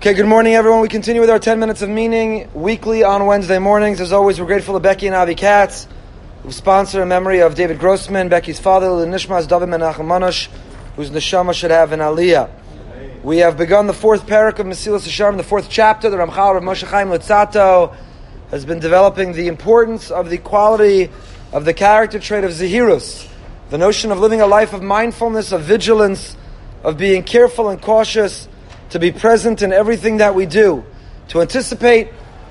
Okay, good morning, everyone. We continue with our 10 minutes of meaning weekly on Wednesday mornings. As always, we're grateful to Becky and Avi Katz, who sponsor a memory of David Grossman, Becky's father, the Nishmas David Menachem Manush, whose neshama should have an aliyah. We have begun the fourth parak of Mesilas Yesharim, the fourth chapter. The Ramchal of Moshe Chaim Luzzatto has been developing the importance of the quality of the character trait of Zehirus, the notion of living a life of mindfulness, of vigilance, of being careful and cautious, to be present in everything that we do, to anticipate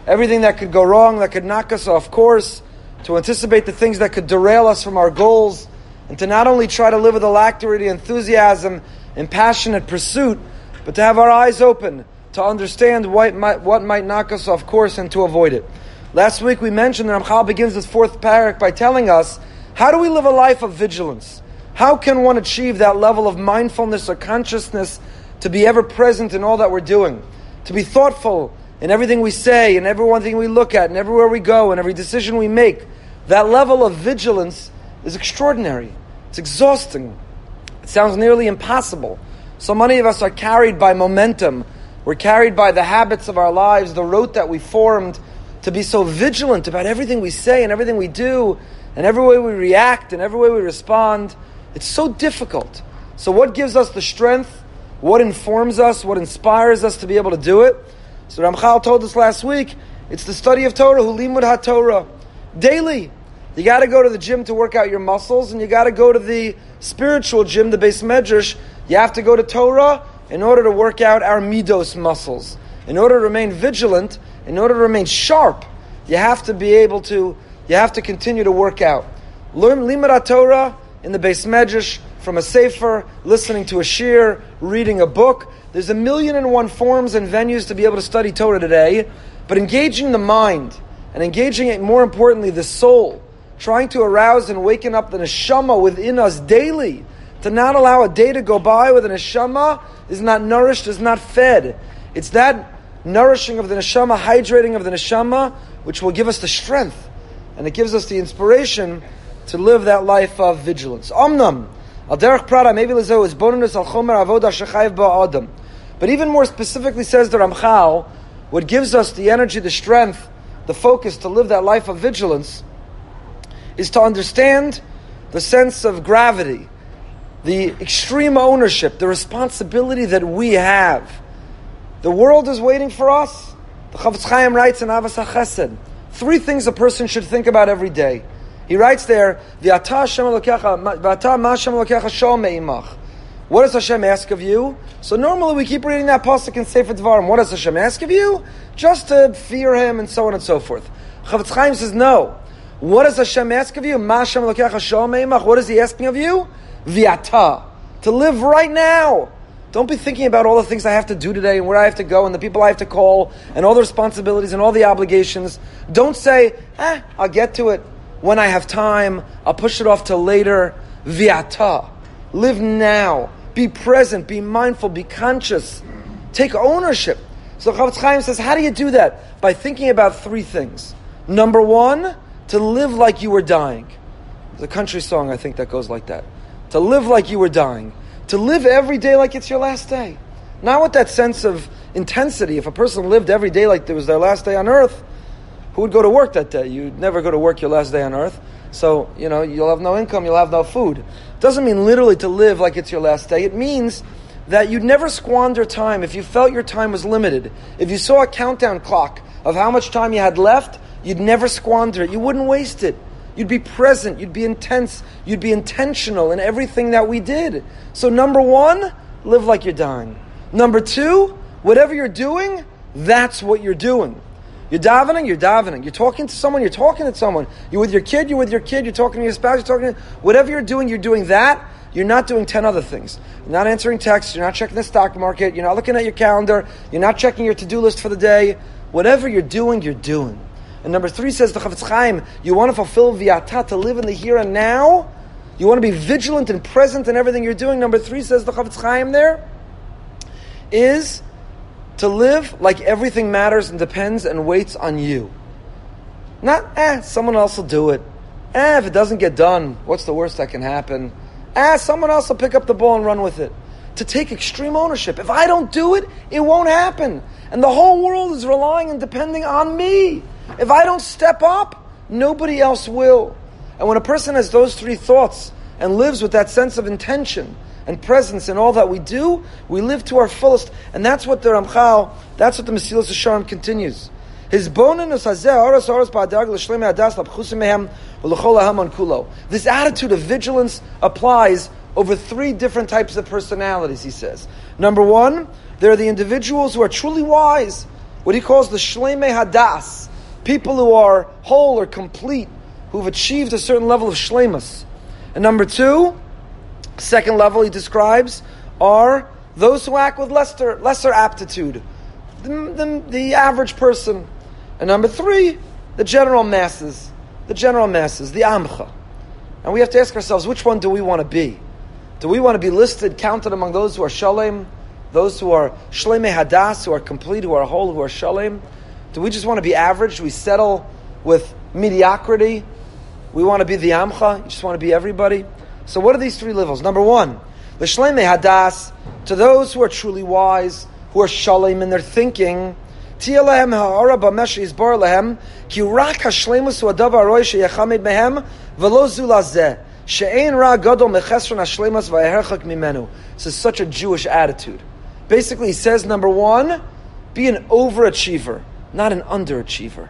everything that could go wrong, that could knock us off course, to anticipate the things that could derail us from our goals, and to not only try to live with alacrity, enthusiasm, and passionate pursuit, but to have our eyes open to understand what might, what might knock us off course and to avoid it. Last week we mentioned that Ramchal begins this fourth parak by telling us how do we live a life of vigilance? How can one achieve that level of mindfulness or consciousness to be ever present in all that we're doing, to be thoughtful in everything we say, and every one thing we look at, and everywhere we go, and every decision we make. That level of vigilance is extraordinary. It's exhausting. It sounds nearly impossible. So many of us are carried by momentum. We're carried by the habits of our lives, the rote that we formed to be so vigilant about everything we say and everything we do, and every way we react and every way we respond. It's so difficult. So, what gives us the strength what informs us, what inspires us to be able to do it. So Ramchal told us last week, it's the study of Torah, hulimud ha-Torah. Daily. You got to go to the gym to work out your muscles, and you got to go to the spiritual gym, the beis medrash. You have to go to Torah in order to work out our midos muscles. In order to remain vigilant, in order to remain sharp, you have to be able to, you have to continue to work out. Learn limud Torah in the beis medrash from a sefer, listening to a shiur, reading a book. There's a million and one forms and venues to be able to study Torah today, but engaging the mind and engaging it, more importantly, the soul, trying to arouse and waken up the neshama within us daily, to not allow a day to go by with a neshama is not nourished, is not fed. It's that nourishing of the neshama, hydrating of the neshama, which will give us the strength, and it gives us the inspiration to live that life of vigilance. Omnam. Al derech prada maybe lezo is bonus al chomer avoda shechayev ba'adam. But even more specifically says the Ramchal, what gives us the energy, the strength, the focus to live that life of vigilance is to understand the sense of gravity, the extreme ownership, the responsibility that we have. The world is waiting for us. The Chofetz Chaim writes in Ahavas Chesed, three things a person should think about every day. He writes there, What does Hashem ask of you? So normally we keep reading that pasuk in Sefer Dvarim. What does Hashem ask of you? Just to fear Him and so on and so forth. Chofetz Chaim says no. What does Hashem ask of you? What is He asking of you? Viata. To live right now. Don't be thinking about all the things I have to do today and where I have to go and the people I have to call and all the responsibilities and all the obligations. Don't say, eh, I'll get to it when I have time, I'll push it off to later. Viata. Live now. Be present. Be mindful. Be conscious. Take ownership. So Chofetz Chaim says, how do you do that? By thinking about three things. Number one, to live like you were dying. There's a country song, I think, that goes like that. To live like you were dying. To live every day like it's your last day. Not with that sense of intensity. If a person lived every day like it was their last day on earth, who would go to work that day? You'd never go to work your last day on earth. So, you know, you'll have no income, you'll have no food. Doesn't mean literally to live like it's your last day. It means that you'd never squander time if you felt your time was limited. If you saw a countdown clock of how much time you had left, you'd never squander it. You wouldn't waste it. You'd be present, you'd be intense, you'd be intentional in everything that we did. So, number one, live like you're dying. Number two, whatever you're doing, that's what you're doing. You're davening, you're davening. You're talking to someone, you're talking to someone. You're with your kid, you're with your kid. You're talking to your spouse, you're talking to whatever you're doing. You're doing that. You're not doing ten other things. You're not answering texts. You're not checking the stock market. You're not looking at your calendar. You're not checking your to-do list for the day. Whatever you're doing, you're doing. And number three says the Chofetz Chaim, you want to fulfill viata, to live in the here and now. You want to be vigilant and present in everything you're doing. Number three says the Chofetz Chaim there is to live like everything matters and depends and waits on you. Not, eh, someone else will do it. Eh, if it doesn't get done, what's the worst that can happen? Eh, someone else will pick up the ball and run with it. To take extreme ownership. If I don't do it, it won't happen. And the whole world is relying and depending on me. If I don't step up, nobody else will. And when a person has those three thoughts and lives with that sense of intention and presence in all that we do, we live to our fullest. And that's what the Ramchal, that's what the Mesilas Yesharim continues. His bonus This attitude of vigilance applies over three different types of personalities, he says. Number one, there are the individuals who are truly wise, what he calls the Shleme Hadas, people who are whole or complete, who've achieved a certain level of shlemus. And number two, second level he describes, are those who act with lesser, lesser aptitude, the, the, the average person. And number three, the general masses, the general masses, the amcha. And we have to ask ourselves, which one do we want to be? Do we want to be listed, counted among those who are shalem, those who are shleme hadas, who are complete, who are whole, who are shalem? Do we just want to be average? Do we settle with mediocrity? We want to be the amcha. You just want to be everybody. So what are these three levels? Number one, the shleme hadas, to those who are truly wise, who are shalem in their thinking, Tiyalehem ha'ara b'mesh izbar lehem, ki rak ha'shlemus hu ha'roi she'yachamid mehem, v'lo zulazeh. This is such a Jewish attitude. Basically, he says, number one, be an overachiever, not an underachiever.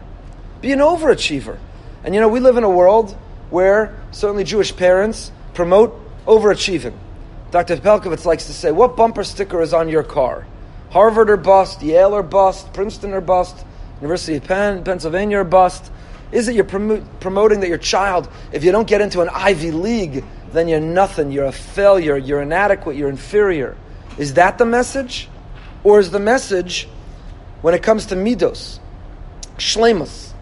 Be an overachiever. And you know, we live in a world where certainly Jewish parents promote overachieving. Dr. Pelcovitz likes to say, what bumper sticker is on your car? Harvard or bust, Yale or bust, Princeton or bust, University of Penn, Pennsylvania or bust? Is it you're prom- promoting that your child, if you don't get into an Ivy League, then you're nothing, you're a failure, you're inadequate, you're inferior? Is that the message? Or is the message, when it comes to midos, shlemus,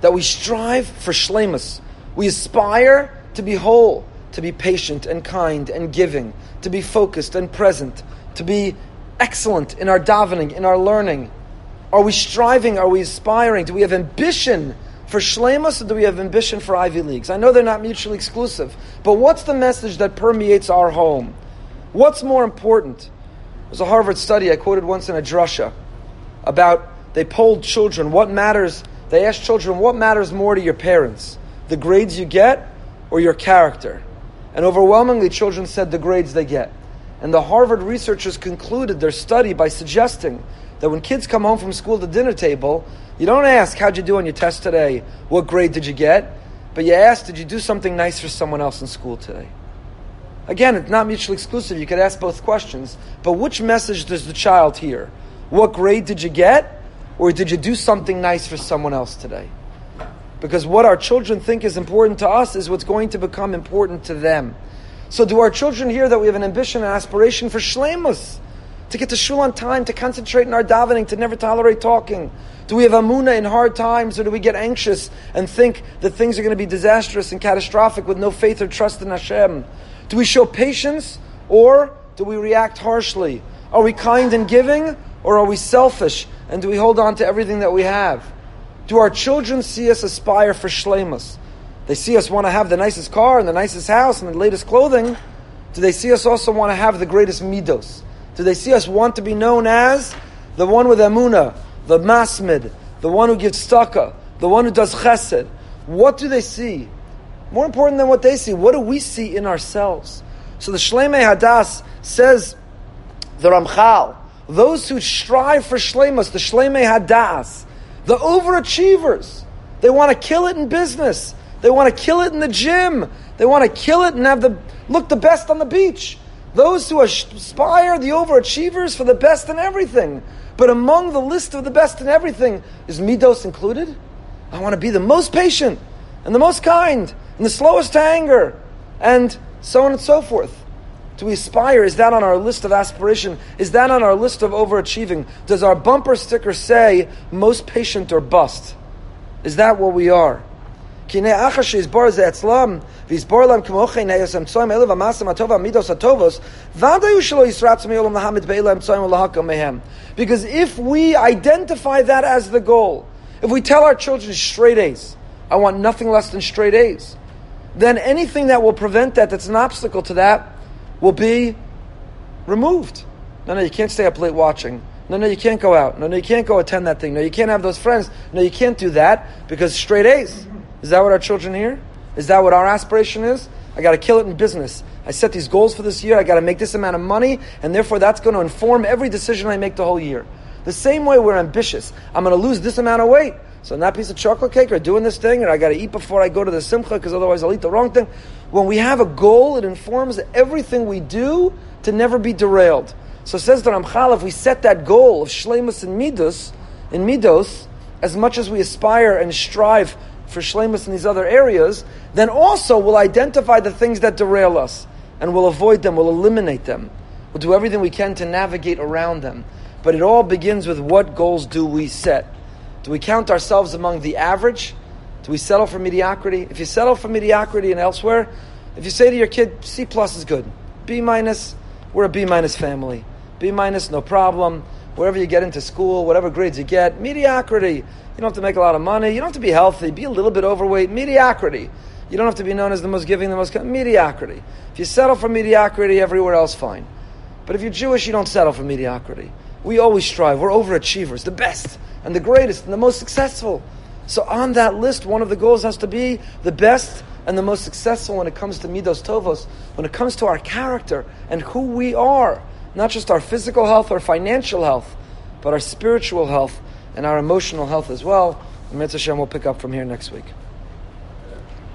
that we strive for shlemus? We aspire to be whole, to be patient and kind and giving, to be focused and present, to be excellent in our davening, in our learning? Are we striving? Are we aspiring? Do we have ambition for shlemus, or do we have ambition for Ivy Leagues? I know they're not mutually exclusive, but what's the message that permeates our home? What's more important? There's a Harvard study I quoted once in a drasha about they polled children what matters. They asked children what matters more to your parents, the grades you get or your character. And overwhelmingly, children said the grades they get. And the Harvard researchers concluded their study by suggesting that when kids come home from school to dinner table, you don't ask, How'd you do on your test today? What grade did you get? But you ask, Did you do something nice for someone else in school today? Again, it's not mutually exclusive. You could ask both questions. But which message does the child hear? What grade did you get? Or did you do something nice for someone else today? Because what our children think is important to us is what's going to become important to them. So do our children hear that we have an ambition and aspiration for shlemus? To get to shul on time, to concentrate in our davening, to never tolerate talking? Do we have emuna in hard times, or do we get anxious and think that things are going to be disastrous and catastrophic with no faith or trust in Hashem? Do we show patience, or do we react harshly? Are we kind and giving, or are we selfish, and do we hold on to everything that we have? Do our children see us aspire for shlemus? They see us want to have the nicest car and the nicest house and the latest clothing. Do they see us also want to have the greatest midos? Do they see us want to be known as the one with emuna, the masmid, the one who gives tzedakah, the one who does chesed? What do they see? More important than what they see, what do we see in ourselves? So the Shleme Hadas says, the Ramchal, those who strive for Shlemus, the Shleme Hadas, the overachievers, they want to kill it in business. They want to kill it in the gym. They want to kill it and have the look the best on the beach. Those who aspire, the overachievers, for the best in everything. But among the list of the best in everything is Midos included. I want to be the most patient and the most kind and the slowest to anger and so on and so forth to aspire? Is that on our list of aspiration? Is that on our list of overachieving? Does our bumper sticker say most patient or bust? Is that what we are? Because if we identify that as the goal, if we tell our children straight A's, I want nothing less than straight A's, then anything that will prevent that, that's an obstacle to that, will be removed. No, no, you can't stay up late watching. No, no, you can't go out. No, no, you can't go attend that thing. No, you can't have those friends. No, you can't do that because straight A's. Is that what our children hear? Is that what our aspiration is? I got to kill it in business. I set these goals for this year. I got to make this amount of money, and therefore that's going to inform every decision I make the whole year. The same way we're ambitious. I'm going to lose this amount of weight. So in that piece of chocolate cake or doing this thing, or I got to eat before I go to the simcha because otherwise I'll eat the wrong thing. When we have a goal, it informs everything we do to never be derailed. So says the Ramchal, if we set that goal of shlemus and midos, in midos, as much as we aspire and strive for shlemus in these other areas, then also we'll identify the things that derail us, and we'll avoid them, we'll eliminate them. We'll do everything we can to navigate around them. But it all begins with what goals do we set? Do we count ourselves among the average? Do we settle for mediocrity? If you settle for mediocrity and elsewhere, if you say to your kid, C plus is good, B minus, we're a B minus family. B minus, no problem. Wherever you get into school, whatever grades you get, mediocrity. You don't have to make a lot of money. You don't have to be healthy. Be a little bit overweight. Mediocrity. You don't have to be known as the most giving, the most mediocrity. If you settle for mediocrity everywhere else, fine. But if you're Jewish, you don't settle for mediocrity. We always strive. We're overachievers, the best and the greatest and the most successful. So on that list, one of the goals has to be the best and the most successful when it comes to midos tovos, when it comes to our character and who we are, not just our physical health or financial health, but our spiritual health and our emotional health as well. And Mitzvah Hashem will pick up from here next week.